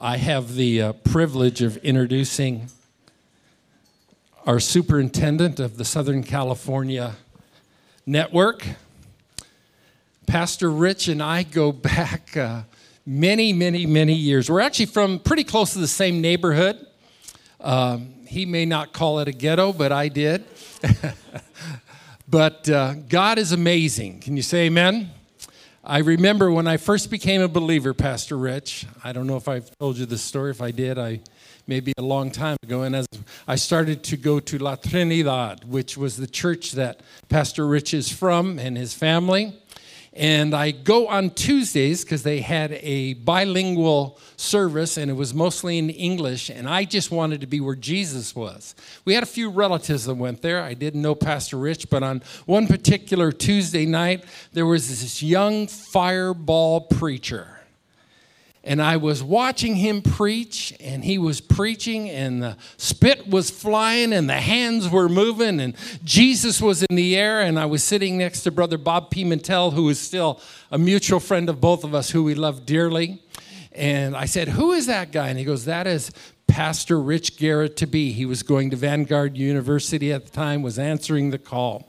I have the uh, privilege of introducing our superintendent of the Southern California Network. Pastor Rich and I go back uh, many, many, many years. We're actually from pretty close to the same neighborhood. Um, he may not call it a ghetto, but I did. but uh, God is amazing. Can you say amen? I remember when I first became a believer, Pastor Rich. I don't know if I've told you this story. If I did, I maybe a long time ago. And as I started to go to La Trinidad, which was the church that Pastor Rich is from and his family. And I go on Tuesdays because they had a bilingual service and it was mostly in English. And I just wanted to be where Jesus was. We had a few relatives that went there. I didn't know Pastor Rich, but on one particular Tuesday night, there was this young fireball preacher and I was watching him preach, and he was preaching, and the spit was flying, and the hands were moving, and Jesus was in the air. And I was sitting next to Brother Bob Pimentel, who is still a mutual friend of both of us, who we love dearly. And I said, Who is that guy? And he goes, That is Pastor Rich Guerra to be. He was going to Vanguard University at the time, was answering the call.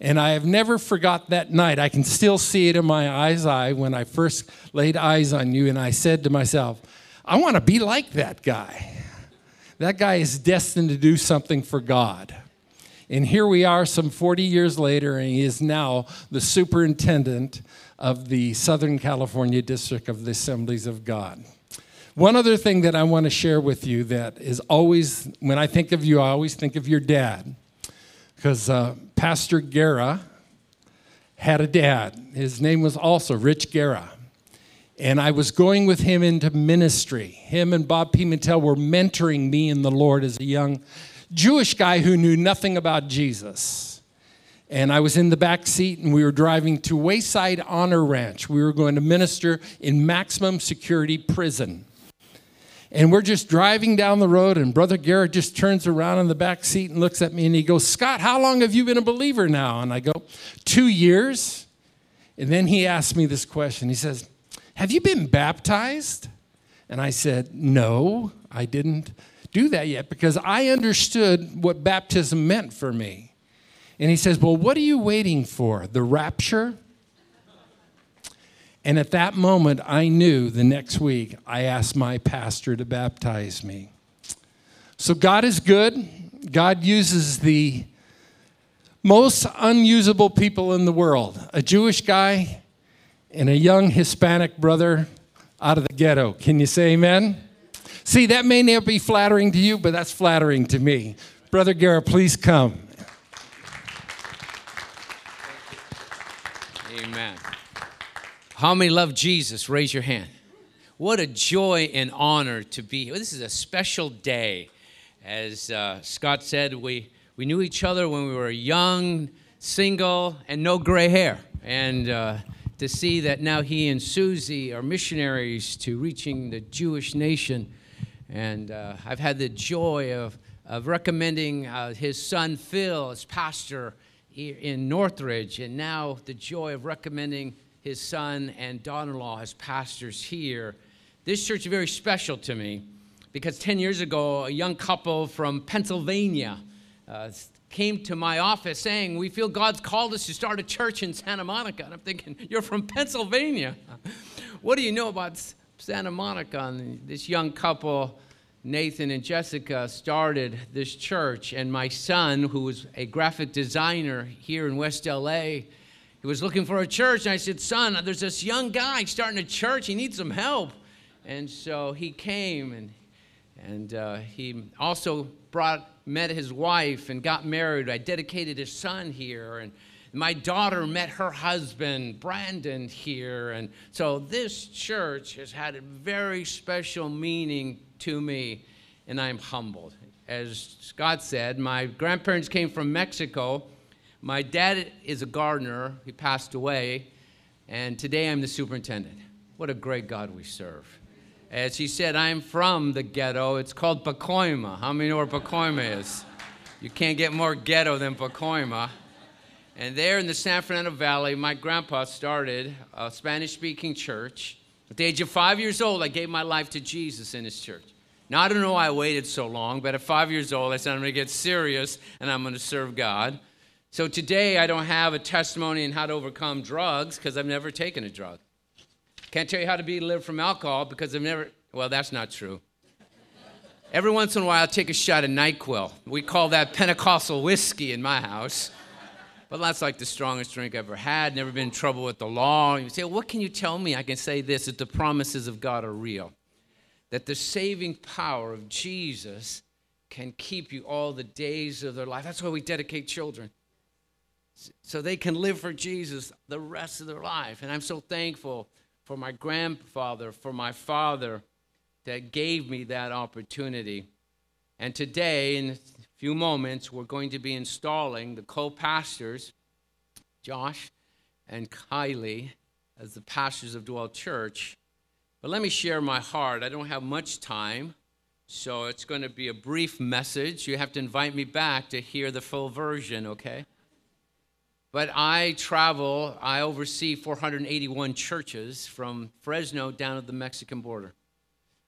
And I have never forgot that night. I can still see it in my eyes eye when I first laid eyes on you, and I said to myself, I want to be like that guy. That guy is destined to do something for God. And here we are some 40 years later, and he is now the superintendent of the Southern California District of the Assemblies of God. One other thing that I want to share with you that is always, when I think of you, I always think of your dad because uh, Pastor Guerra had a dad. His name was also Rich Guerra. And I was going with him into ministry. Him and Bob Pimentel were mentoring me in the Lord as a young Jewish guy who knew nothing about Jesus. And I was in the back seat and we were driving to Wayside Honor Ranch. We were going to minister in maximum security prison. And we're just driving down the road, and Brother Guerra just turns around in the back seat and looks at me and he goes, Scott, how long have you been a believer now? And I go, Two years. And then he asked me this question. He says, Have you been baptized? And I said, No, I didn't do that yet because I understood what baptism meant for me. And he says, Well, what are you waiting for? The rapture? And at that moment, I knew the next week I asked my pastor to baptize me. So God is good. God uses the most unusable people in the world a Jewish guy and a young Hispanic brother out of the ghetto. Can you say amen? See, that may not be flattering to you, but that's flattering to me. Brother Guerra, please come. How many love Jesus? Raise your hand. What a joy and honor to be here. This is a special day. As uh, Scott said, we, we knew each other when we were young, single, and no gray hair. And uh, to see that now he and Susie are missionaries to reaching the Jewish nation. And uh, I've had the joy of, of recommending uh, his son Phil as pastor in Northridge, and now the joy of recommending his son and daughter in law as pastors here. This church is very special to me because 10 years ago, a young couple from Pennsylvania uh, came to my office saying, We feel God's called us to start a church in Santa Monica. And I'm thinking, You're from Pennsylvania. what do you know about Santa Monica? And this young couple, Nathan and Jessica, started this church. And my son, who was a graphic designer here in West LA, he was looking for a church, and I said, Son, there's this young guy starting a church. He needs some help. And so he came, and, and uh, he also brought, met his wife and got married. I dedicated his son here, and my daughter met her husband, Brandon, here. And so this church has had a very special meaning to me, and I'm humbled. As Scott said, my grandparents came from Mexico my dad is a gardener. He passed away. And today I'm the superintendent. What a great God we serve. As he said, I'm from the ghetto. It's called Pacoima. How many know where Pacoima is? You can't get more ghetto than Pacoima. And there in the San Fernando Valley, my grandpa started a Spanish speaking church. At the age of five years old, I gave my life to Jesus in his church. Now, I don't know why I waited so long, but at five years old, I said, I'm going to get serious and I'm going to serve God. So today, I don't have a testimony in how to overcome drugs because I've never taken a drug. Can't tell you how to be live from alcohol because I've never, well, that's not true. Every once in a while, I'll take a shot of NyQuil. We call that Pentecostal whiskey in my house. But that's like the strongest drink I've ever had. Never been in trouble with the law. You say, well, what can you tell me? I can say this that the promises of God are real that the saving power of Jesus can keep you all the days of their life. That's why we dedicate children. So they can live for Jesus the rest of their life. And I'm so thankful for my grandfather, for my father that gave me that opportunity. And today, in a few moments, we're going to be installing the co pastors, Josh and Kylie, as the pastors of Dwell Church. But let me share my heart. I don't have much time, so it's going to be a brief message. You have to invite me back to hear the full version, okay? But I travel, I oversee 481 churches from Fresno down to the Mexican border.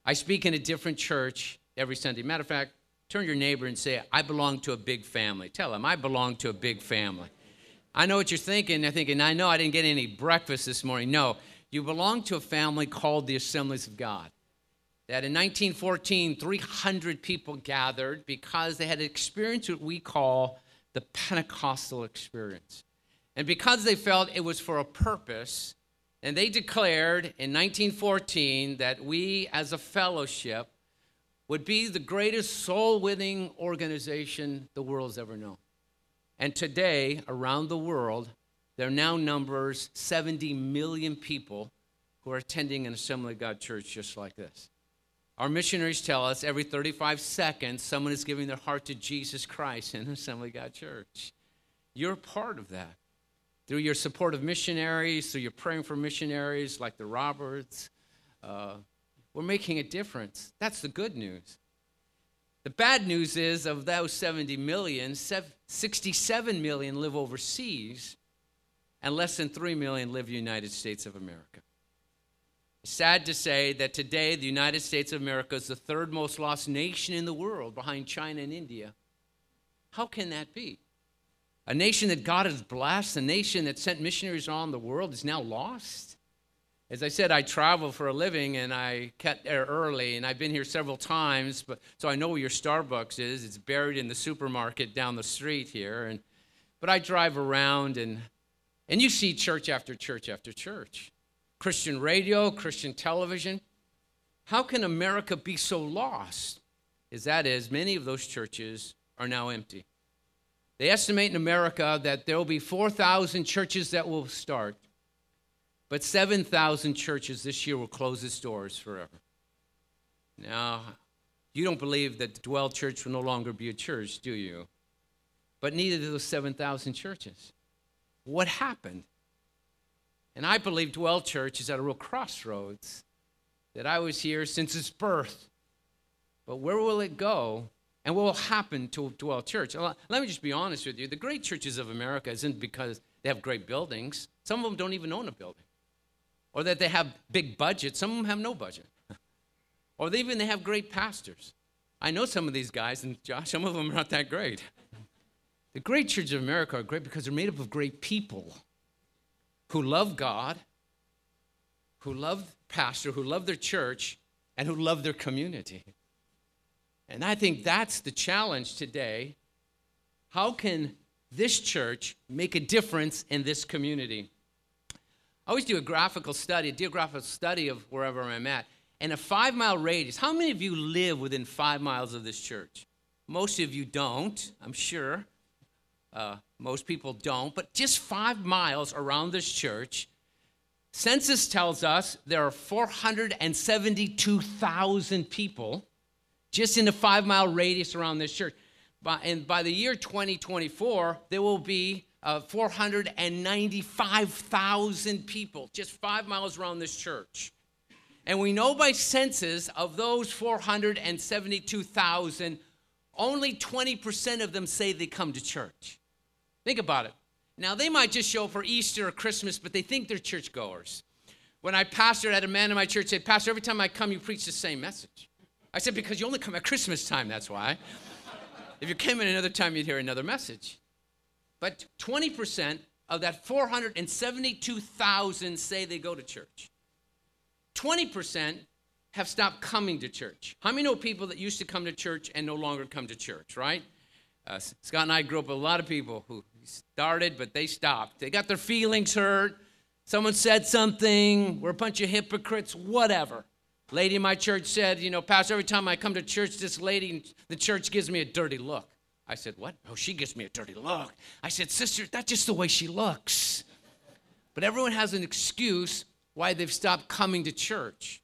I speak in a different church every Sunday. Matter of fact, turn your neighbor and say, I belong to a big family. Tell him, I belong to a big family. I know what you're thinking. You're thinking, I know I didn't get any breakfast this morning. No, you belong to a family called the Assemblies of God. That in 1914, 300 people gathered because they had experienced what we call the Pentecostal experience. And because they felt it was for a purpose, and they declared in 1914 that we as a fellowship would be the greatest soul winning organization the world's ever known. And today, around the world, there now numbers 70 million people who are attending an Assembly of God church just like this. Our missionaries tell us every 35 seconds someone is giving their heart to Jesus Christ in an Assembly of God church. You're part of that. Through your support of missionaries, through your praying for missionaries like the Roberts, uh, we're making a difference. That's the good news. The bad news is of those 70 million, 67 million live overseas and less than 3 million live in the United States of America. Sad to say that today the United States of America is the third most lost nation in the world behind China and India. How can that be? A nation that God has blessed, a nation that sent missionaries around the world is now lost. As I said, I travel for a living and I cut there early, and I've been here several times, but so I know where your Starbucks is. It's buried in the supermarket down the street here. And but I drive around and and you see church after church after church Christian radio, Christian television. How can America be so lost? Is that is, many of those churches are now empty. They estimate in America that there will be 4,000 churches that will start, but 7,000 churches this year will close its doors forever. Now, you don't believe that the Dwell Church will no longer be a church, do you? But neither do those 7,000 churches what happened. And I believe Dwell Church is at a real crossroads that I was here since its birth. But where will it go? And what will happen to to our Church? Let me just be honest with you. The great churches of America isn't because they have great buildings. Some of them don't even own a building. Or that they have big budgets. Some of them have no budget. or they even they have great pastors. I know some of these guys, and Josh, some of them are not that great. The great churches of America are great because they're made up of great people who love God, who love pastor, who love their church, and who love their community. And I think that's the challenge today. How can this church make a difference in this community? I always do a graphical study, a geographical study of wherever I'm at. And a five mile radius, how many of you live within five miles of this church? Most of you don't, I'm sure. Uh, most people don't, but just five miles around this church, census tells us there are 472,000 people just in a five mile radius around this church. By, and by the year 2024, there will be uh, 495,000 people just five miles around this church. And we know by census of those 472,000, only 20% of them say they come to church. Think about it. Now, they might just show for Easter or Christmas, but they think they're churchgoers. When I pastored, I had a man in my church say, Pastor, every time I come, you preach the same message. I said, Because you only come at Christmas time, that's why. if you came in another time, you'd hear another message. But 20% of that 472,000 say they go to church. 20% have stopped coming to church. How many know people that used to come to church and no longer come to church, right? Uh, Scott and I grew up with a lot of people who started, but they stopped. They got their feelings hurt. Someone said something. We're a bunch of hypocrites, whatever. Lady in my church said, You know, Pastor, every time I come to church, this lady in the church gives me a dirty look. I said, What? Oh, she gives me a dirty look. I said, Sister, that's just the way she looks. But everyone has an excuse why they've stopped coming to church.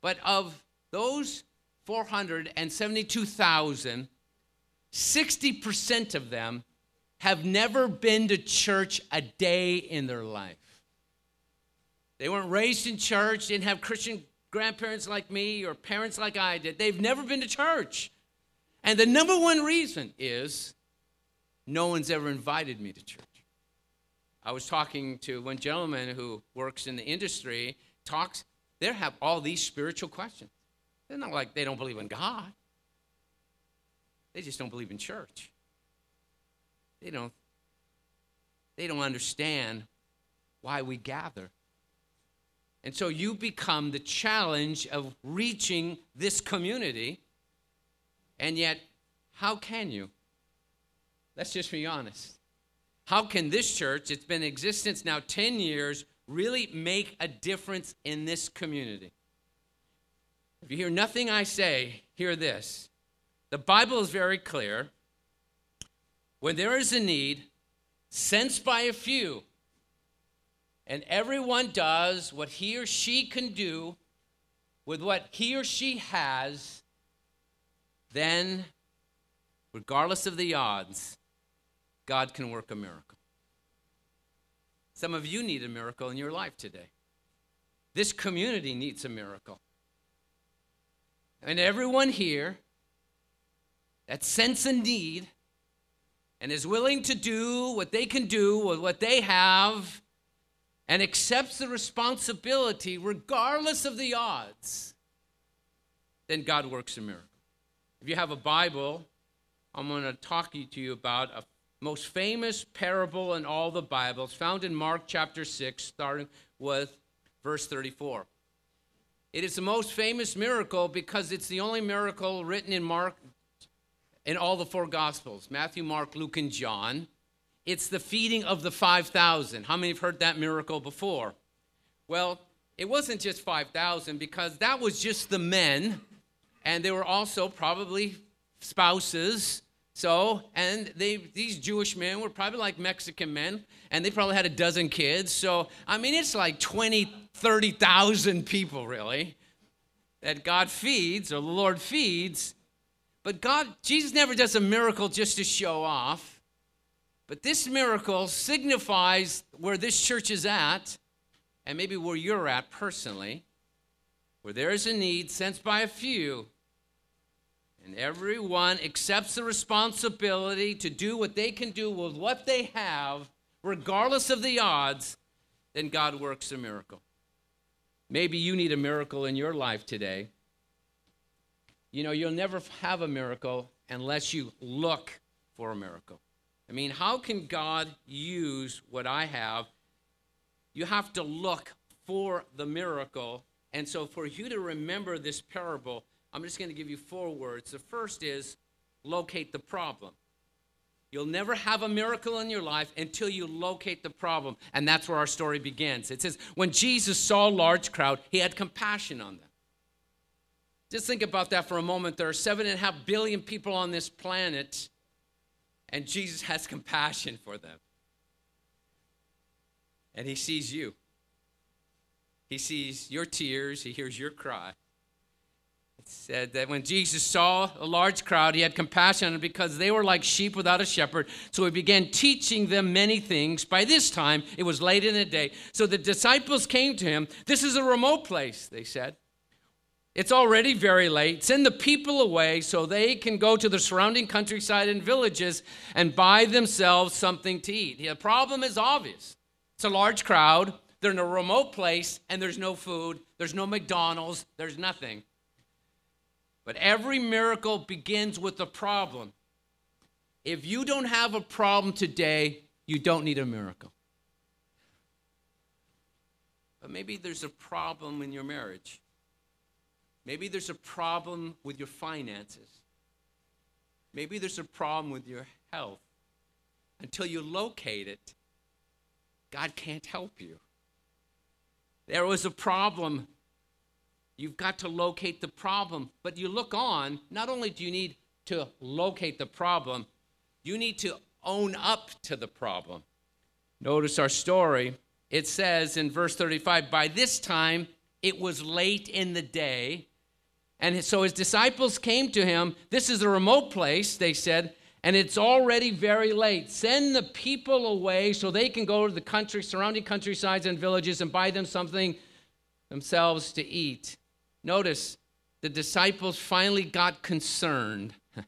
But of those 472,000, 60% of them have never been to church a day in their life. They weren't raised in church, didn't have Christian grandparents like me or parents like I did. They've never been to church. And the number one reason is no one's ever invited me to church. I was talking to one gentleman who works in the industry, talks, they have all these spiritual questions. They're not like they don't believe in God. They just don't believe in church. They don't they don't understand why we gather. And so you become the challenge of reaching this community. And yet, how can you? Let's just be honest. How can this church, it's been in existence now 10 years, really make a difference in this community? If you hear nothing I say, hear this. The Bible is very clear. When there is a need, sensed by a few, and everyone does what he or she can do with what he or she has, then, regardless of the odds, God can work a miracle. Some of you need a miracle in your life today. This community needs a miracle. And everyone here that sense a need and is willing to do what they can do with what they have and accepts the responsibility regardless of the odds, then God works a miracle. If you have a Bible, I'm going to talk to you about a most famous parable in all the Bibles, found in Mark chapter 6, starting with verse 34. It is the most famous miracle because it's the only miracle written in Mark in all the four gospels Matthew, Mark, Luke, and John. It's the feeding of the 5,000. How many have heard that miracle before? Well, it wasn't just 5,000 because that was just the men, and they were also probably spouses so, and they these Jewish men were probably like Mexican men, and they probably had a dozen kids. So, I mean, it's like 20, 30,000 people really that God feeds or the Lord feeds. But God, Jesus never does a miracle just to show off. But this miracle signifies where this church is at, and maybe where you're at personally, where there is a need sensed by a few and everyone accepts the responsibility to do what they can do with what they have, regardless of the odds, then God works a miracle. Maybe you need a miracle in your life today. You know, you'll never have a miracle unless you look for a miracle. I mean, how can God use what I have? You have to look for the miracle. And so, for you to remember this parable, I'm just going to give you four words. The first is locate the problem. You'll never have a miracle in your life until you locate the problem. And that's where our story begins. It says, when Jesus saw a large crowd, he had compassion on them. Just think about that for a moment. There are seven and a half billion people on this planet, and Jesus has compassion for them. And he sees you. He sees your tears, he hears your cry It said that when Jesus saw a large crowd, he had compassion because they were like sheep without a shepherd. So he began teaching them many things. By this time, it was late in the day. So the disciples came to him. This is a remote place, they said. It's already very late. Send the people away so they can go to the surrounding countryside and villages and buy themselves something to eat. The problem is obvious. It's a large crowd. They're in a remote place and there's no food, there's no McDonald's, there's nothing. But every miracle begins with a problem. If you don't have a problem today, you don't need a miracle. But maybe there's a problem in your marriage. Maybe there's a problem with your finances. Maybe there's a problem with your health. Until you locate it, God can't help you. There was a problem. You've got to locate the problem. But you look on, not only do you need to locate the problem, you need to own up to the problem. Notice our story. It says in verse 35 By this time it was late in the day. And so his disciples came to him. This is a remote place, they said, and it's already very late. Send the people away so they can go to the country, surrounding countrysides and villages and buy them something themselves to eat. Notice the disciples finally got concerned.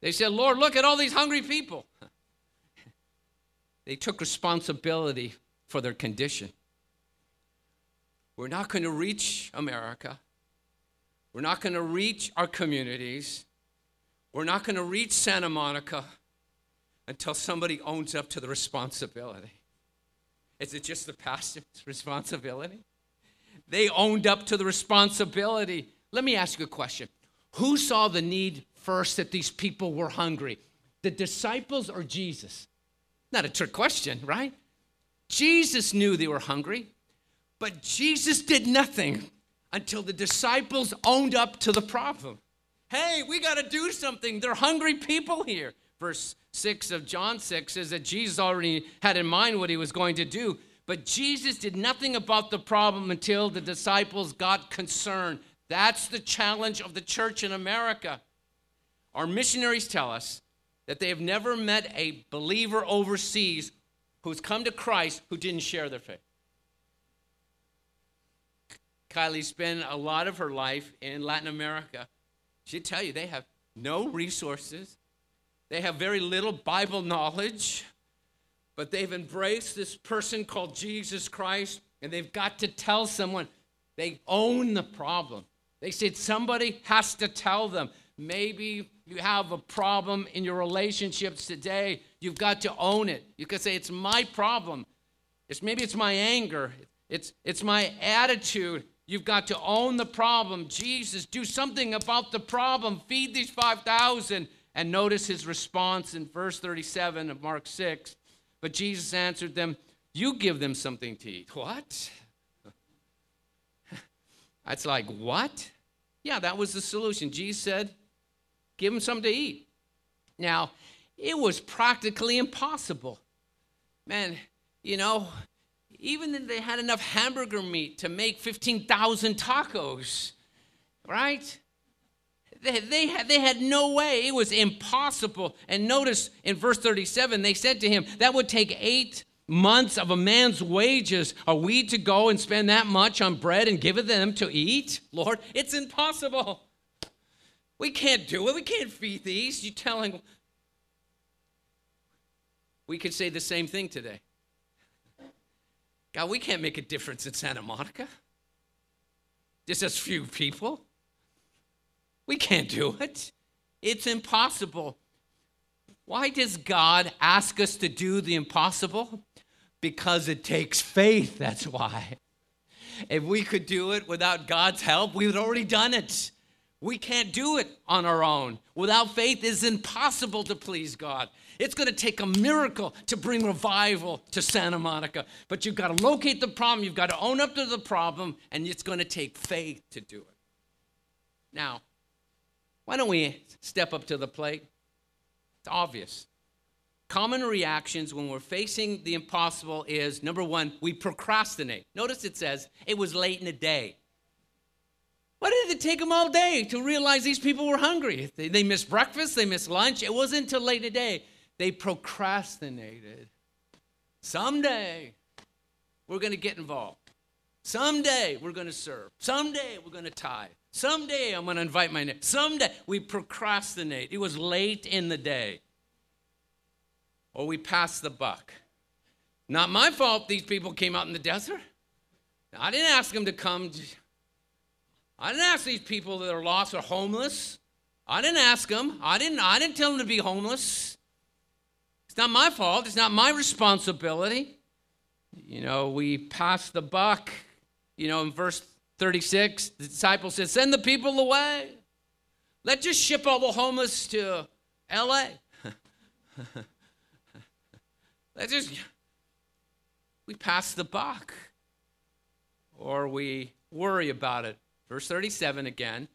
They said, Lord, look at all these hungry people. They took responsibility for their condition. We're not going to reach America. We're not going to reach our communities. We're not going to reach Santa Monica until somebody owns up to the responsibility. Is it just the pastor's responsibility? They owned up to the responsibility. Let me ask you a question Who saw the need first that these people were hungry? The disciples or Jesus? Not a trick question, right? Jesus knew they were hungry, but Jesus did nothing until the disciples owned up to the problem. Hey, we got to do something. They're hungry people here. Verse 6 of John 6 says that Jesus already had in mind what he was going to do, but Jesus did nothing about the problem until the disciples got concerned. That's the challenge of the church in America. Our missionaries tell us that they have never met a believer overseas who's come to Christ who didn't share their faith. Kylie spent a lot of her life in Latin America. She'd tell you they have no resources, they have very little Bible knowledge, but they've embraced this person called Jesus Christ, and they've got to tell someone. They own the problem. They said somebody has to tell them. Maybe you have a problem in your relationships today. You've got to own it. You can say, It's my problem. It's maybe it's my anger. It's, it's my attitude. You've got to own the problem. Jesus, do something about the problem. Feed these 5,000. And notice his response in verse 37 of Mark 6. But Jesus answered them, You give them something to eat. What? That's like, what? Yeah, that was the solution. Jesus said, Give them something to eat. Now, it was practically impossible. Man, you know, even if they had enough hamburger meat to make 15,000 tacos, right? They, they, had, they had no way. It was impossible. And notice in verse 37, they said to him, That would take eight months of a man's wages. Are we to go and spend that much on bread and give it them to eat? Lord, it's impossible. We can't do it. We can't feed these. You telling. We could say the same thing today. God, we can't make a difference in Santa Monica. Just as few people. We can't do it. It's impossible. Why does God ask us to do the impossible? Because it takes faith, that's why. If we could do it without God's help, we would already done it. We can't do it on our own. Without faith, it's impossible to please God. It's going to take a miracle to bring revival to Santa Monica. But you've got to locate the problem, you've got to own up to the problem, and it's going to take faith to do it. Now, why don't we step up to the plate? It's obvious. Common reactions when we're facing the impossible is number one, we procrastinate. Notice it says it was late in the day. Why did it take them all day to realize these people were hungry? They, they missed breakfast, they missed lunch. It wasn't until late in the day they procrastinated. Someday we're going to get involved. Someday we're going to serve. Someday we're going to tithe. Someday I'm going to invite my neighbor. Someday we procrastinate. It was late in the day. Or we pass the buck. Not my fault these people came out in the desert. I didn't ask them to come. I didn't ask these people that are lost or homeless. I didn't ask them. I didn't, I didn't tell them to be homeless. It's not my fault. It's not my responsibility. You know, we pass the buck. You know, in verse 36, the disciple says, Send the people away. Let's just ship all the homeless to LA. Let's just, we pass the buck. Or we worry about it. Verse 37 again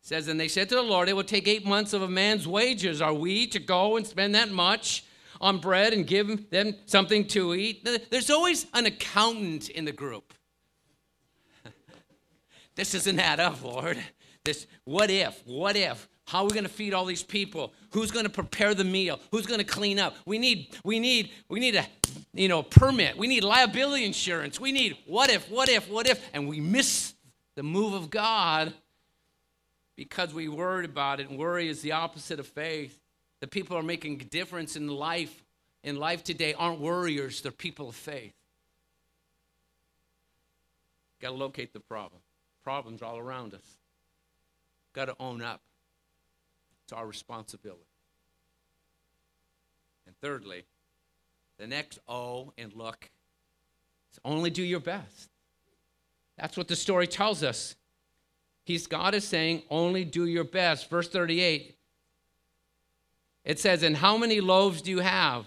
says, And they said to the Lord, It will take eight months of a man's wages. Are we to go and spend that much on bread and give them something to eat? There's always an accountant in the group. this doesn't add up, Lord. This, what if? What if? How are we going to feed all these people? Who's going to prepare the meal? Who's going to clean up? We need, we need, we need a, you know, permit. We need liability insurance. We need what if, what if, what if, and we miss the move of God because we worried about it. And worry is the opposite of faith. The people are making a difference in life in life today aren't worriers; they're people of faith. Got to locate the problem. Problems all around us. Got to own up. It's our responsibility. And thirdly, the next O and look is only do your best. That's what the story tells us. He's God is saying, only do your best. Verse 38. It says, And how many loaves do you have?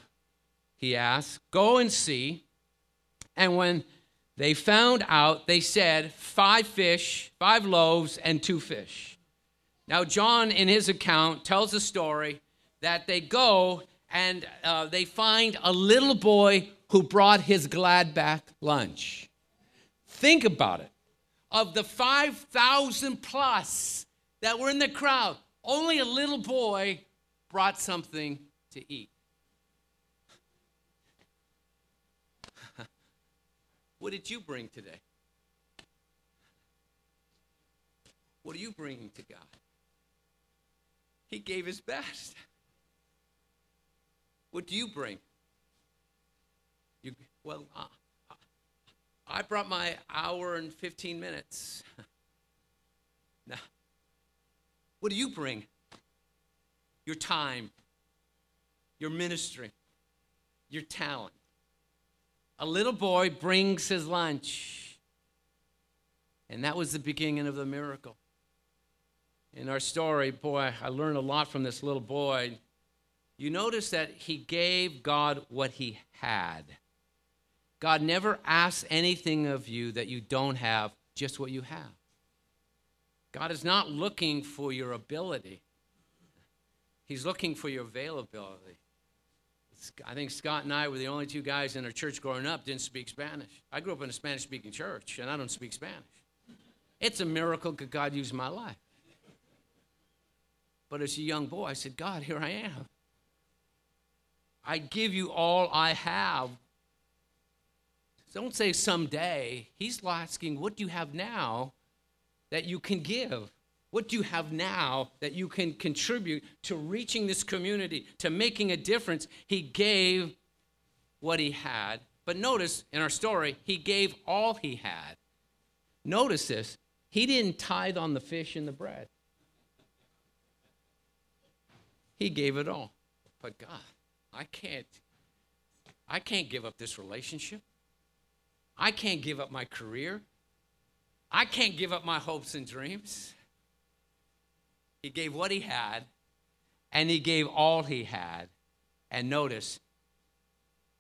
He asked. Go and see. And when they found out, they said, Five fish, five loaves, and two fish. Now, John, in his account, tells a story that they go and uh, they find a little boy who brought his Glad bag lunch. Think about it. Of the 5,000 plus that were in the crowd, only a little boy brought something to eat. what did you bring today? What are you bringing to God? He gave his best. What do you bring? You, well, uh, I brought my hour and 15 minutes. now, what do you bring? Your time, your ministry, your talent. A little boy brings his lunch. And that was the beginning of the miracle in our story, boy, I learned a lot from this little boy. You notice that he gave God what he had. God never asks anything of you that you don't have, just what you have. God is not looking for your ability, He's looking for your availability. I think Scott and I were the only two guys in our church growing up didn't speak Spanish. I grew up in a Spanish speaking church, and I don't speak Spanish. It's a miracle that God used my life. But as a young boy, I said, God, here I am. I give you all I have. Don't say someday. He's asking, what do you have now that you can give? What do you have now that you can contribute to reaching this community, to making a difference? He gave what he had. But notice in our story, he gave all he had. Notice this. He didn't tithe on the fish and the bread. He gave it all. But God, I can't I can't give up this relationship. I can't give up my career. I can't give up my hopes and dreams. He gave what he had, and he gave all he had. And notice,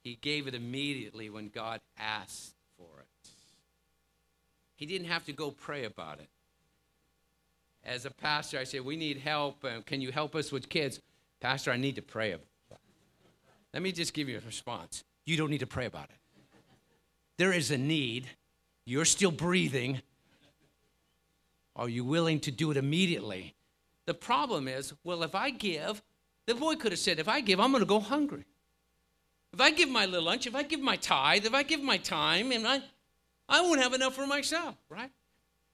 he gave it immediately when God asked for it. He didn't have to go pray about it. As a pastor, I say, We need help. Uh, can you help us with kids? Pastor, I need to pray. About it. Let me just give you a response. You don't need to pray about it. There is a need. You're still breathing. Are you willing to do it immediately? The problem is, well, if I give, the boy could have said, if I give, I'm going to go hungry. If I give my little lunch, if I give my tithe, if I give my time, and I, I won't have enough for myself, right?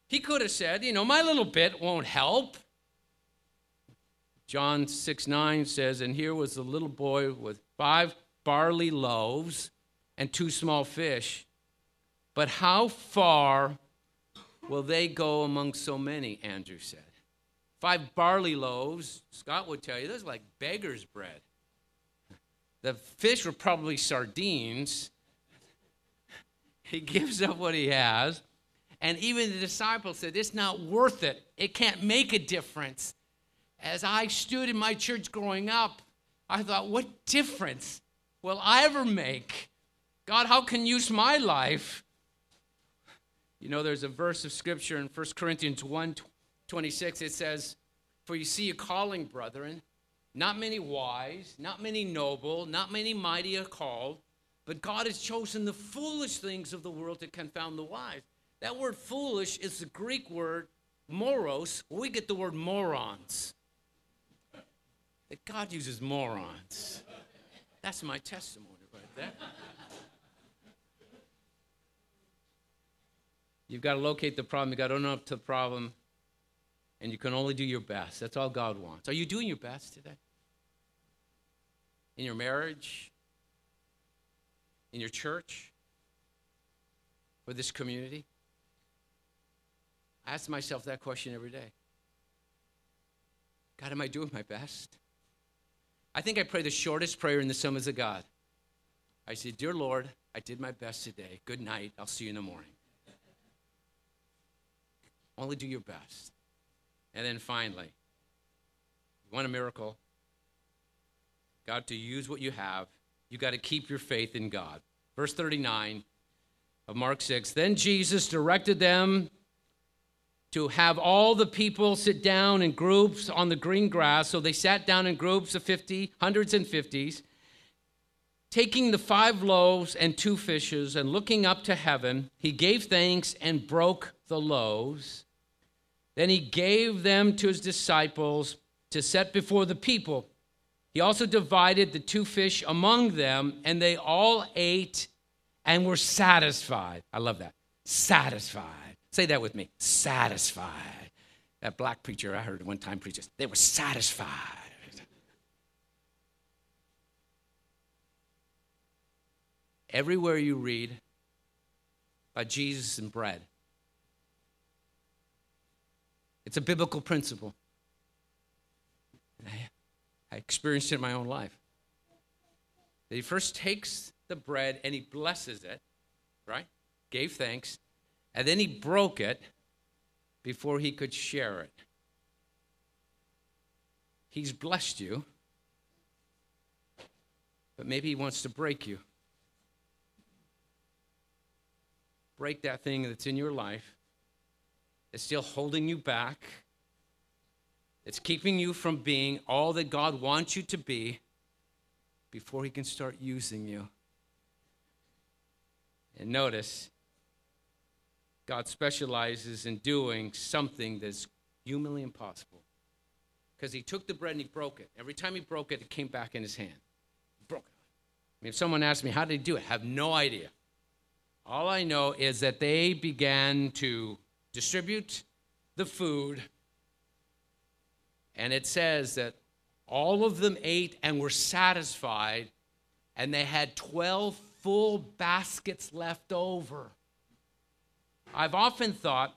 He could have said, you know, my little bit won't help. John 6 9 says, And here was the little boy with five barley loaves and two small fish. But how far will they go among so many? Andrew said. Five barley loaves, Scott would tell you, those are like beggar's bread. The fish were probably sardines. He gives up what he has. And even the disciples said, It's not worth it. It can't make a difference. As I stood in my church growing up, I thought, What difference will I ever make? God, how can you use my life? You know, there's a verse of scripture in 1 Corinthians 1 26. It says, For you see a calling, brethren, not many wise, not many noble, not many mighty are called, but God has chosen the foolish things of the world to confound the wise. That word foolish is the Greek word moros. We get the word morons. That God uses morons. That's my testimony right there. You've got to locate the problem. You've got to own up to the problem. And you can only do your best. That's all God wants. Are you doing your best today? In your marriage? In your church? For this community? I ask myself that question every day. God, am I doing my best? I think I pray the shortest prayer in the Assemblies of God. I say, Dear Lord, I did my best today. Good night. I'll see you in the morning. Only do your best. And then finally, you want a miracle? God, to use what you have, you got to keep your faith in God. Verse 39 of Mark 6 Then Jesus directed them to have all the people sit down in groups on the green grass. So they sat down in groups of 50, hundreds and fifties. Taking the five loaves and two fishes and looking up to heaven, he gave thanks and broke the loaves then he gave them to his disciples to set before the people. He also divided the two fish among them, and they all ate and were satisfied. I love that. Satisfied. Say that with me. Satisfied. That black preacher I heard one time preach They were satisfied. Everywhere you read about Jesus and bread, it's a biblical principle. I, experienced it in my own life. He first takes the bread and he blesses it, right? Gave thanks. And then he broke it before he could share it. He's blessed you, but maybe he wants to break you. Break that thing that's in your life it's still holding you back. It's keeping you from being all that God wants you to be before He can start using you. And notice, God specializes in doing something that's humanly impossible. Because He took the bread and He broke it. Every time He broke it, it came back in His hand. He broke it. I mean, if someone asked me, How did He do it? I have no idea. All I know is that they began to distribute the food. And it says that all of them ate and were satisfied, and they had 12 full baskets left over. I've often thought,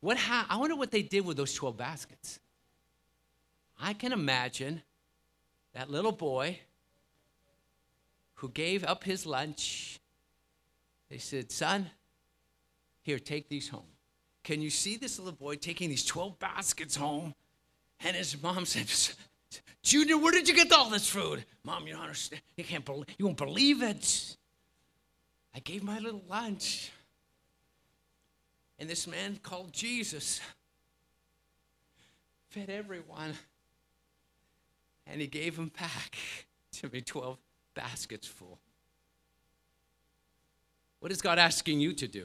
what ha- I wonder what they did with those 12 baskets. I can imagine that little boy who gave up his lunch. They said, Son, here, take these home. Can you see this little boy taking these 12 baskets home? And his mom said, Junior, where did you get all this food? Mom, you don't understand. You can't believe you won't believe it. I gave my little lunch. And this man called Jesus fed everyone. And he gave them back to me 12 baskets full. What is God asking you to do?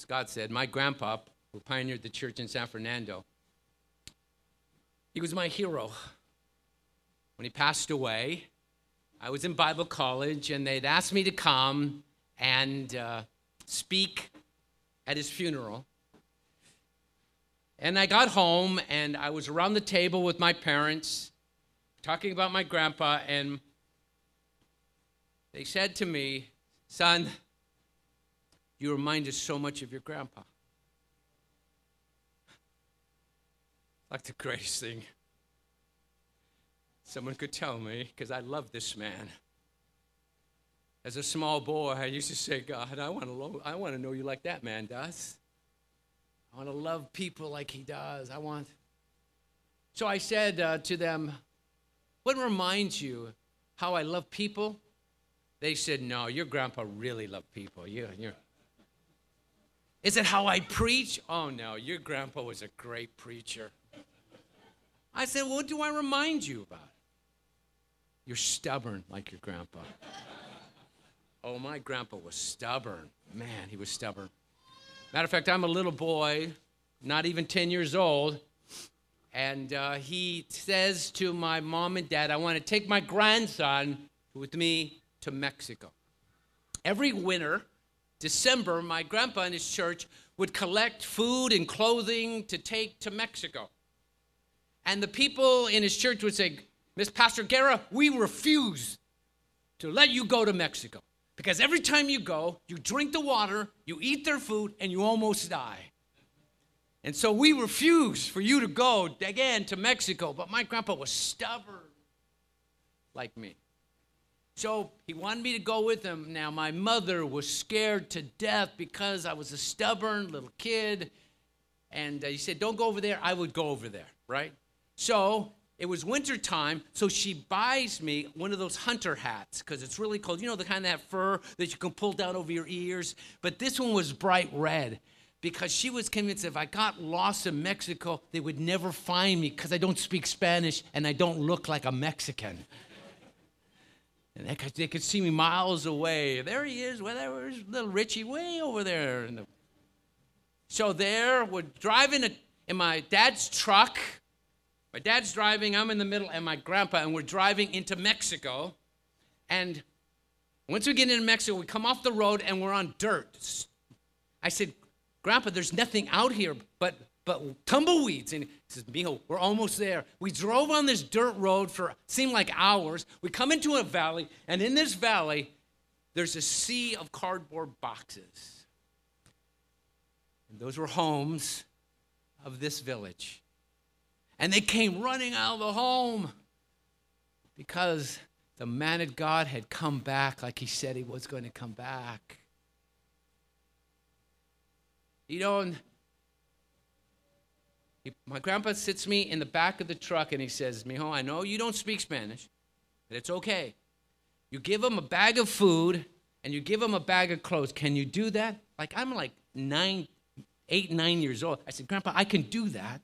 Scott said, my grandpa, who pioneered the church in San Fernando, he was my hero. When he passed away, I was in Bible college, and they'd asked me to come and uh, speak at his funeral. And I got home, and I was around the table with my parents, talking about my grandpa, and They said to me, Son, you remind us so much of your grandpa. Like the greatest thing someone could tell me, because I love this man. As a small boy, I used to say, God, I want to, lo- I want to know you like that man does. I want to love people like he does. I want. So I said uh, to them, What reminds you how I love people? They said, No, your grandpa really loved people. You, you're. Is it how I preach? Oh, no, your grandpa was a great preacher. I said, well, What do I remind you about? You're stubborn like your grandpa. oh, my grandpa was stubborn. Man, he was stubborn. Matter of fact, I'm a little boy, not even 10 years old, and uh, he says to my mom and dad, I want to take my grandson with me to Mexico. Every winter, December, my grandpa and his church would collect food and clothing to take to Mexico. And the people in his church would say, Miss Pastor Guerra, we refuse to let you go to Mexico. Because every time you go, you drink the water, you eat their food, and you almost die. And so we refuse for you to go again to Mexico. But my grandpa was stubborn like me. So he wanted me to go with him. Now, my mother was scared to death because I was a stubborn little kid. And uh, he said, Don't go over there. I would go over there, right? So it was winter time, so she buys me one of those hunter hats because it's really cold. You know, the kind of that fur that you can pull down over your ears. But this one was bright red because she was convinced if I got lost in Mexico, they would never find me because I don't speak Spanish and I don't look like a Mexican. And they could, they could see me miles away. There he is. Well, was little Richie way over there. The... So there, we're driving a, in my dad's truck. My dad's driving, I'm in the middle, and my grandpa, and we're driving into Mexico. And once we get into Mexico, we come off the road and we're on dirt. I said, Grandpa, there's nothing out here but but tumbleweeds. And he says, Mijo, we're almost there. We drove on this dirt road for seemed like hours. We come into a valley, and in this valley, there's a sea of cardboard boxes. And those were homes of this village. And they came running out of the home because the man of God had come back like he said he was going to come back. You know, and my grandpa sits me in the back of the truck and he says, Mijo, I know you don't speak Spanish, but it's okay. You give him a bag of food and you give him a bag of clothes. Can you do that? Like, I'm like nine, eight, nine years old. I said, Grandpa, I can do that.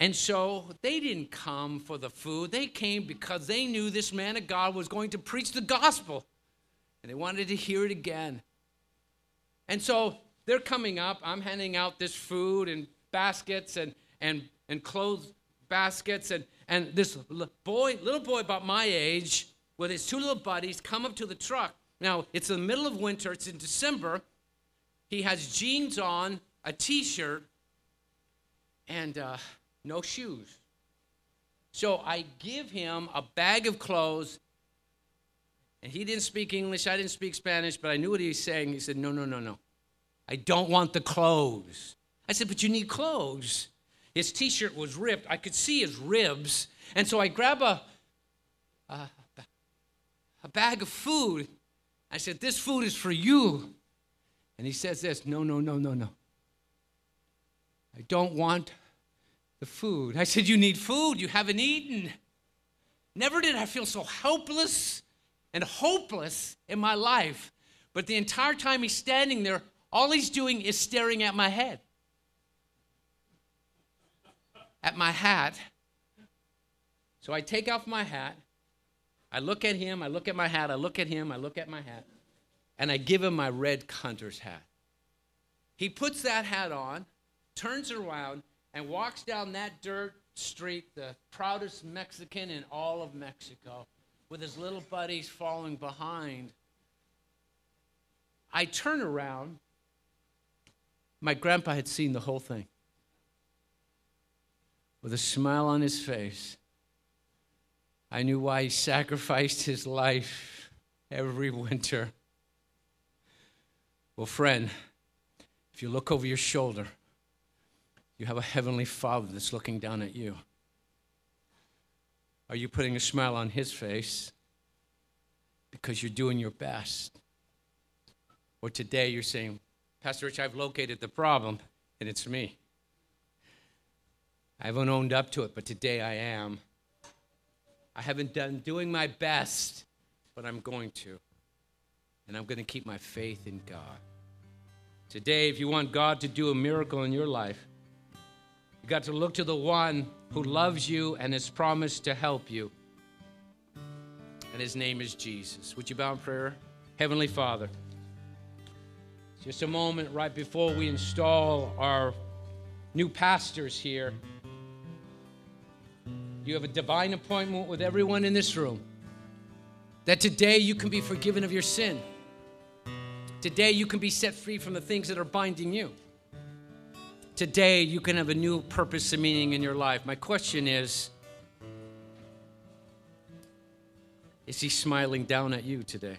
And so they didn't come for the food. They came because they knew this man of God was going to preach the gospel. And they wanted to hear it again. And so they're coming up. I'm handing out this food and baskets and, and, and clothes baskets. And, and this boy, little boy about my age, with his two little buddies, come up to the truck. Now, it's the middle of winter, it's in December. He has jeans on, a t shirt, and uh, no shoes. So I give him a bag of clothes, and he didn't speak English, I didn't speak Spanish, but I knew what he was saying. He said, No, no, no, no. I don't want the clothes. I said, But you need clothes. His t shirt was ripped. I could see his ribs. And so I grab a, a, a bag of food. I said, This food is for you. And he says this No, no, no, no, no. I don't want the food. I said, You need food. You haven't eaten. Never did I feel so helpless and hopeless in my life. But the entire time he's standing there, all he's doing is staring at my head, at my hat. So I take off my hat. I look at him, I look at my hat, I look at him, I look at my hat, and I give him my red hunter's hat. He puts that hat on, turns around, and walks down that dirt street, the proudest Mexican in all of Mexico, with his little buddies following behind. I turn around my grandpa had seen the whole thing. With a smile on his face, I knew why he sacrificed his life every winter. Well, friend, if you look over your shoulder, you have a heavenly Father that's looking down at you. Are you putting a smile on his face because you're doing your best? Or today you're saying, Pastor Rich, I've located the problem and it's me. I haven't owned up to it, but today I am. I haven't done doing my best, but I'm going to. And I'm going to keep my faith in God. Today, if you want God to do a miracle in your life, you got to look to the one who loves you and has promised to help you. And his name is Jesus. Would you bow in prayer? Heavenly Father, just a moment right before we install our new pastors here. You have a divine appointment with everyone in this room. That today you can be forgiven of your sin. Today you can be set free from the things that are binding you. Today you can have a new purpose and meaning in your life. My question is Is he smiling down at you today?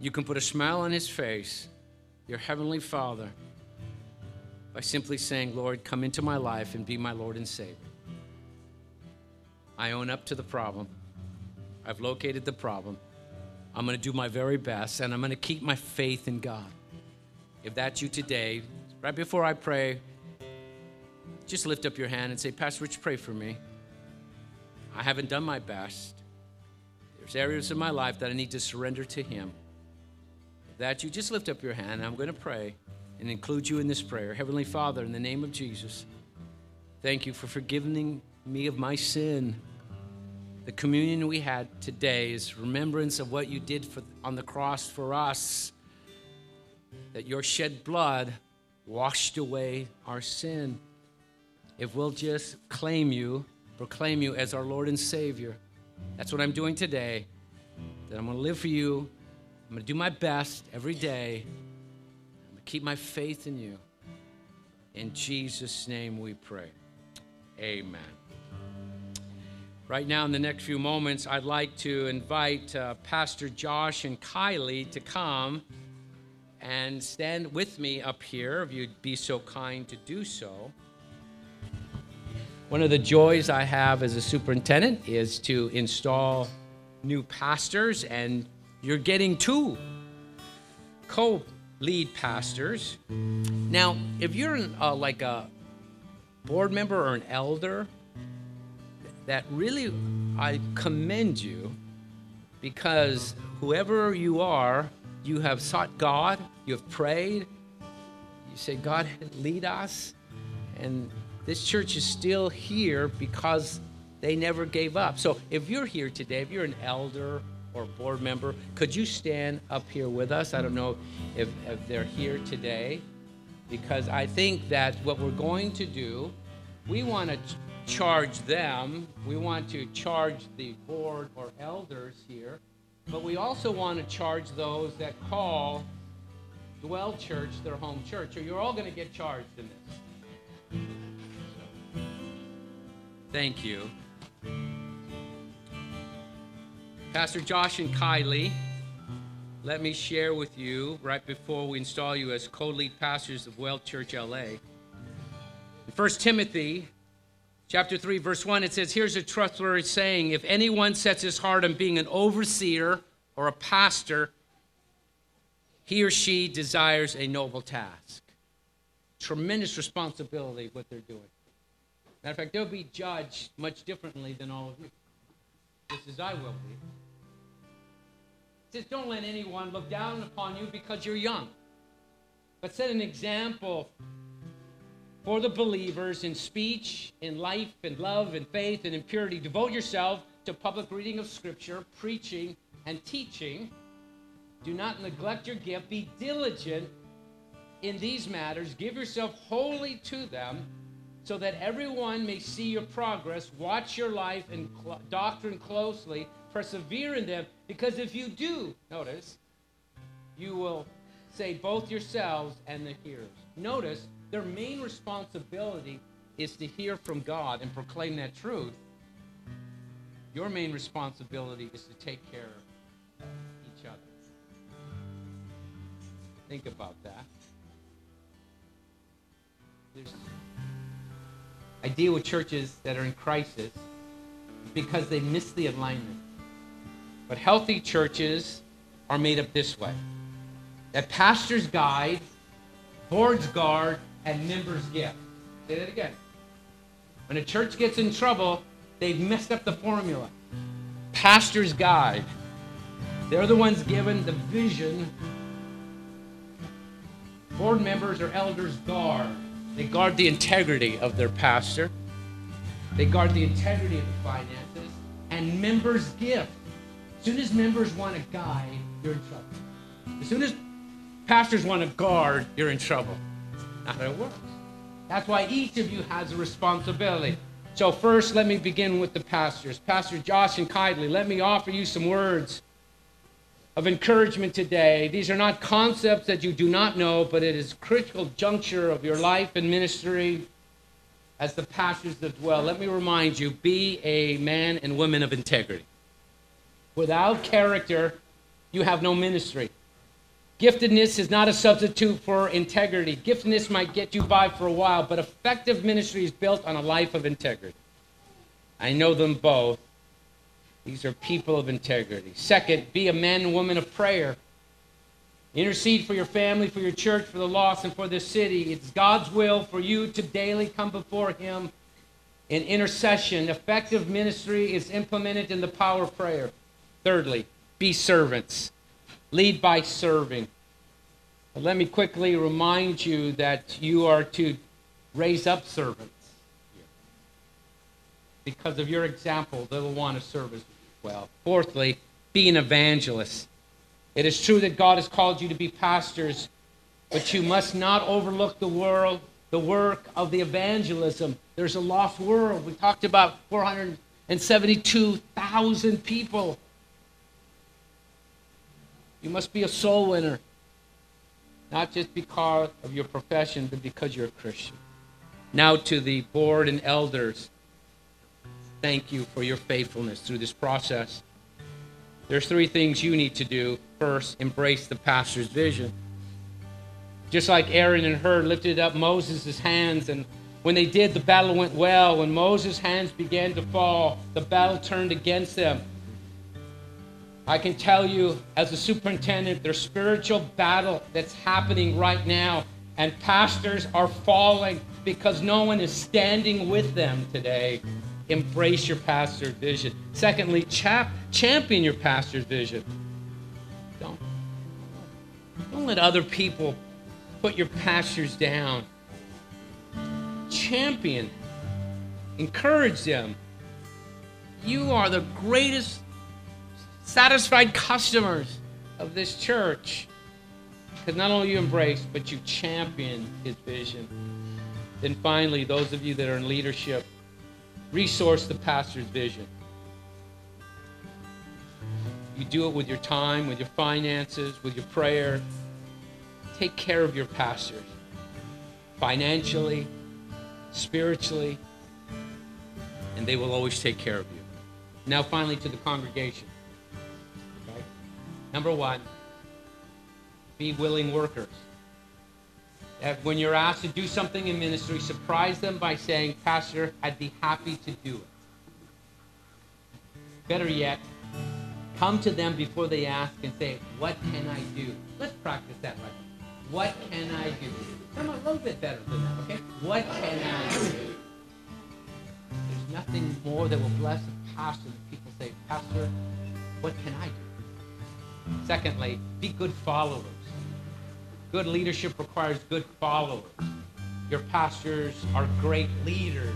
You can put a smile on his face, your heavenly Father, by simply saying, Lord, come into my life and be my Lord and Savior. I own up to the problem. I've located the problem. I'm going to do my very best, and I'm going to keep my faith in God. If that's you today, right before I pray, just lift up your hand and say, Pastor Rich, pray for me. I haven't done my best. There's areas in my life that I need to surrender to Him. If that you, just lift up your hand. I'm going to pray and include you in this prayer. Heavenly Father, in the name of Jesus, thank you for forgiving me of my sin. The communion we had today is remembrance of what you did for, on the cross for us, that your shed blood washed away our sin. If we'll just claim you, proclaim you as our Lord and Savior, that's what I'm doing today. That I'm going to live for you. I'm going to do my best every day. I'm going to keep my faith in you. In Jesus' name we pray. Amen. Right now, in the next few moments, I'd like to invite uh, Pastor Josh and Kylie to come and stand with me up here, if you'd be so kind to do so. One of the joys I have as a superintendent is to install new pastors, and you're getting two co lead pastors. Now, if you're uh, like a board member or an elder, that really I commend you because whoever you are, you have sought God, you have prayed, you say, God, lead us. And this church is still here because they never gave up. So if you're here today, if you're an elder or board member, could you stand up here with us? I don't know if, if they're here today because I think that what we're going to do, we want to charge them. We want to charge the board or elders here, but we also want to charge those that call Dwell Church their home church. So you're all going to get charged in this. Thank you. Pastor Josh and Kylie, let me share with you right before we install you as co lead pastors of Dwell Church LA. In 1 Timothy Chapter 3, verse 1, it says, Here's a trustworthy saying if anyone sets his heart on being an overseer or a pastor, he or she desires a noble task. Tremendous responsibility what they're doing. Matter of fact, they'll be judged much differently than all of you, just as I will be. It says, Don't let anyone look down upon you because you're young, but set an example for the believers in speech, in life, in love, in faith, and in purity. Devote yourself to public reading of Scripture, preaching, and teaching. Do not neglect your gift. Be diligent in these matters. Give yourself wholly to them so that everyone may see your progress. Watch your life and cl- doctrine closely. Persevere in them. Because if you do, notice, you will save both yourselves and the hearers. Notice, their main responsibility is to hear from God and proclaim that truth. Your main responsibility is to take care of each other. Think about that. There's, I deal with churches that are in crisis because they miss the alignment. But healthy churches are made up this way that pastors guide, boards guard, and members give. Say that again. When a church gets in trouble, they've messed up the formula. Pastors guide. They're the ones given the vision. Board members or elders guard. They guard the integrity of their pastor. They guard the integrity of the finances. And members give. As soon as members want to guide, you're in trouble. As soon as pastors want to guard, you're in trouble. How it works. That's why each of you has a responsibility. So, first, let me begin with the pastors. Pastor Josh and Kylie, let me offer you some words of encouragement today. These are not concepts that you do not know, but it is critical juncture of your life and ministry as the pastors that dwell. Let me remind you be a man and woman of integrity. Without character, you have no ministry. Giftedness is not a substitute for integrity. Giftedness might get you by for a while, but effective ministry is built on a life of integrity. I know them both. These are people of integrity. Second, be a man and woman of prayer. Intercede for your family, for your church, for the lost, and for the city. It's God's will for you to daily come before Him in intercession. Effective ministry is implemented in the power of prayer. Thirdly, be servants. Lead by serving. But let me quickly remind you that you are to raise up servants. Because of your example, they will want to serve as well. Fourthly, be an evangelist. It is true that God has called you to be pastors, but you must not overlook the world, the work of the evangelism. There's a lost world. We talked about 472,000 people you must be a soul winner, not just because of your profession, but because you're a Christian. Now, to the board and elders, thank you for your faithfulness through this process. There's three things you need to do. First, embrace the pastor's vision. Just like Aaron and Hur lifted up Moses' hands, and when they did, the battle went well. When Moses' hands began to fall, the battle turned against them. I can tell you, as a superintendent, there's spiritual battle that's happening right now, and pastors are falling because no one is standing with them today. Embrace your pastor's vision. Secondly, chap, champion your pastor's vision. Don't, don't let other people put your pastors down. Champion, encourage them. You are the greatest satisfied customers of this church. Because not only you embrace, but you champion his vision. Then finally, those of you that are in leadership, resource the pastor's vision. You do it with your time, with your finances, with your prayer. Take care of your pastors financially, spiritually, and they will always take care of you. Now, finally, to the congregation. Number one, be willing workers. That when you're asked to do something in ministry, surprise them by saying, Pastor, I'd be happy to do it. Better yet, come to them before they ask and say, What can I do? Let's practice that right now. What can I do? Come a little bit better than that, okay? What can I do? There's nothing more that will bless a pastor than people say, Pastor, what can I do? Secondly, be good followers. Good leadership requires good followers. Your pastors are great leaders,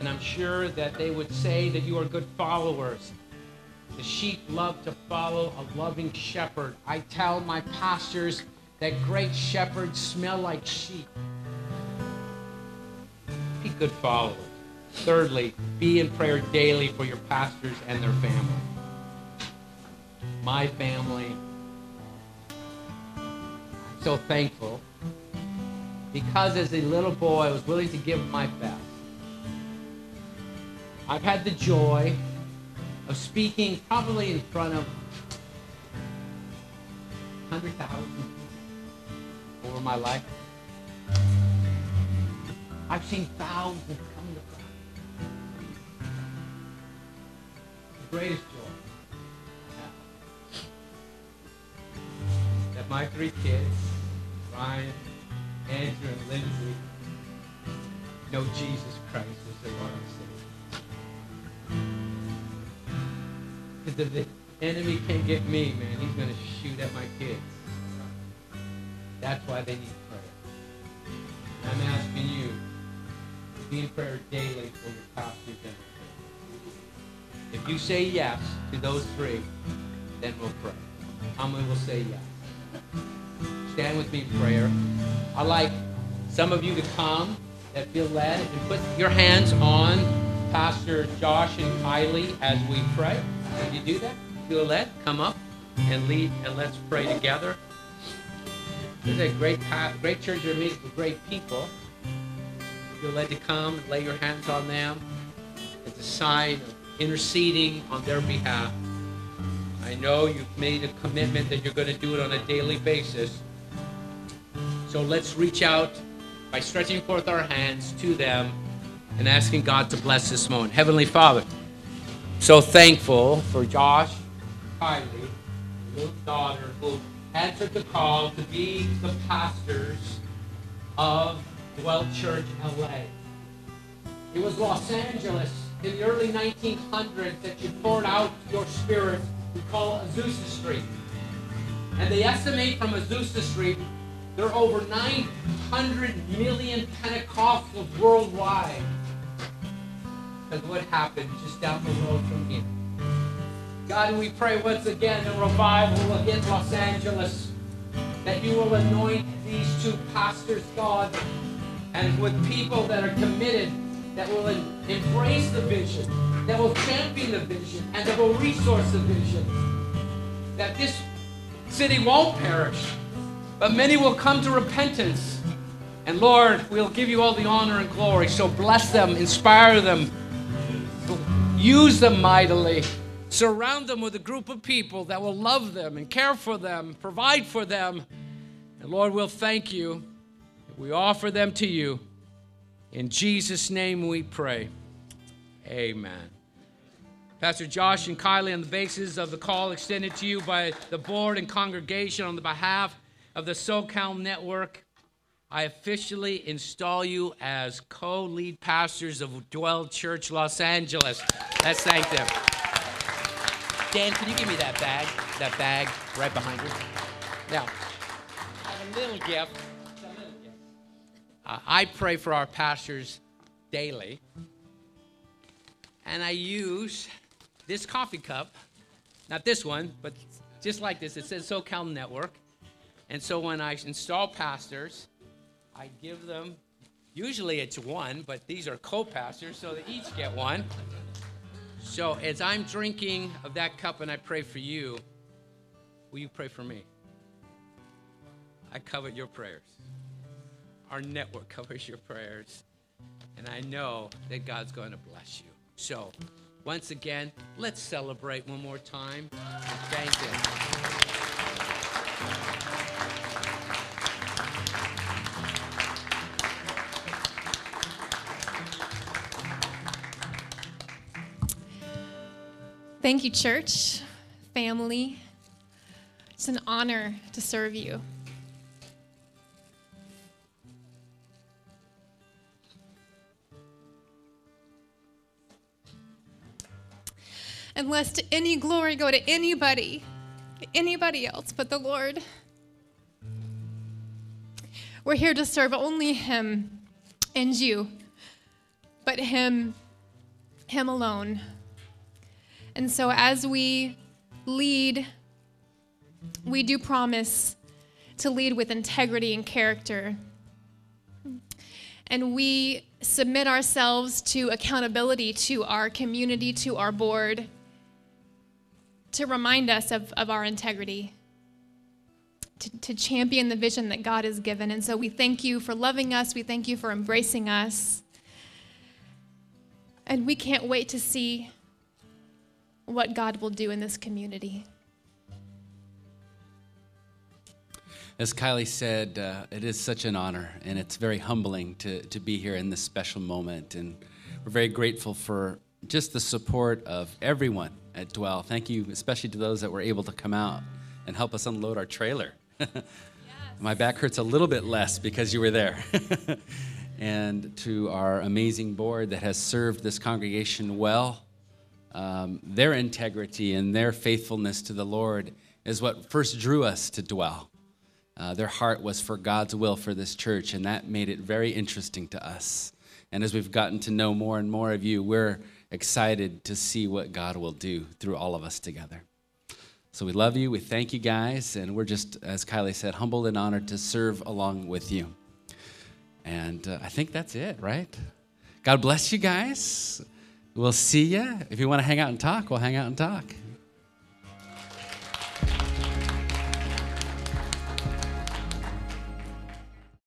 and I'm sure that they would say that you are good followers. The sheep love to follow a loving shepherd. I tell my pastors that great shepherds smell like sheep. Be good followers. Thirdly, be in prayer daily for your pastors and their family my family. I'm so thankful because as a little boy, I was willing to give my best. I've had the joy of speaking probably in front of 100,000. over my life. I've seen thousands come to Christ. The greatest that my three kids, Ryan, Andrew, and Lindsay, know Jesus Christ as their Lord and Savior. Because if the enemy can't get me, man, he's going to shoot at my kids. That's why they need prayer. I'm asking you to be in prayer daily for your pastors and If you say yes to those three, then we'll pray. How many will say yes? Stand with me in prayer. I'd like some of you to come that feel led and put your hands on Pastor Josh and Kylie as we pray. Can you do that? Feel led? Come up and lead and let's pray together. This is a great, great church. You're meeting with great people. Feel led to come and lay your hands on them as a sign of interceding on their behalf. I know you've made a commitment that you're going to do it on a daily basis. So let's reach out by stretching forth our hands to them and asking God to bless this moment. Heavenly Father, so thankful for Josh, Kylie, little daughter who answered the call to be the pastors of Dwell Church LA. It was Los Angeles in the early 1900s that you poured out your spirit we call Azusa Street. And they estimate from Azusa Street there are over 900 million Pentecostals worldwide. Because what happened just down the road from here. God, we pray once again a revival hit Los Angeles. That you will anoint these two pastors, God, and with people that are committed, that will embrace the vision, that will champion the vision, and that will resource the vision. That this city won't perish, but many will come to repentance. And Lord, we'll give you all the honor and glory. So bless them, inspire them, use them mightily. Surround them with a group of people that will love them and care for them, provide for them. And Lord, we'll thank you. We offer them to you. In Jesus' name we pray. Amen. Pastor Josh and Kylie, on the basis of the call extended to you by the board and congregation on the behalf of the SoCal Network, I officially install you as co lead pastors of Dwell Church Los Angeles. Let's thank them. Dan, can you give me that bag? That bag right behind you? Now, I have a little gift. A little gift. Uh, I pray for our pastors daily, and I use this coffee cup, not this one, but just like this. It says SoCal Network. And so when I install pastors, I give them, usually it's one, but these are co pastors, so they each get one. So as I'm drinking of that cup and I pray for you, will you pray for me? I covet your prayers. Our network covers your prayers. And I know that God's going to bless you. So, once again, let's celebrate one more time. Thank you. Thank you, church, family. It's an honor to serve you. And lest any glory go to anybody, anybody else but the Lord. We're here to serve only Him and you, but Him, Him alone. And so as we lead, we do promise to lead with integrity and character. And we submit ourselves to accountability to our community, to our board, to remind us of, of our integrity, to, to champion the vision that God has given. And so we thank you for loving us, we thank you for embracing us. And we can't wait to see what God will do in this community. As Kylie said, uh, it is such an honor, and it's very humbling to, to be here in this special moment. And we're very grateful for just the support of everyone at Dwell. Thank you, especially to those that were able to come out and help us unload our trailer. My back hurts a little bit less because you were there. and to our amazing board that has served this congregation well. Um, their integrity and their faithfulness to the Lord is what first drew us to dwell. Uh, their heart was for God's will for this church, and that made it very interesting to us. And as we've gotten to know more and more of you, we're excited to see what God will do through all of us together. So we love you. We thank you guys. And we're just, as Kylie said, humbled and honored to serve along with you. And uh, I think that's it, right? God bless you guys. We'll see you. If you want to hang out and talk, we'll hang out and talk.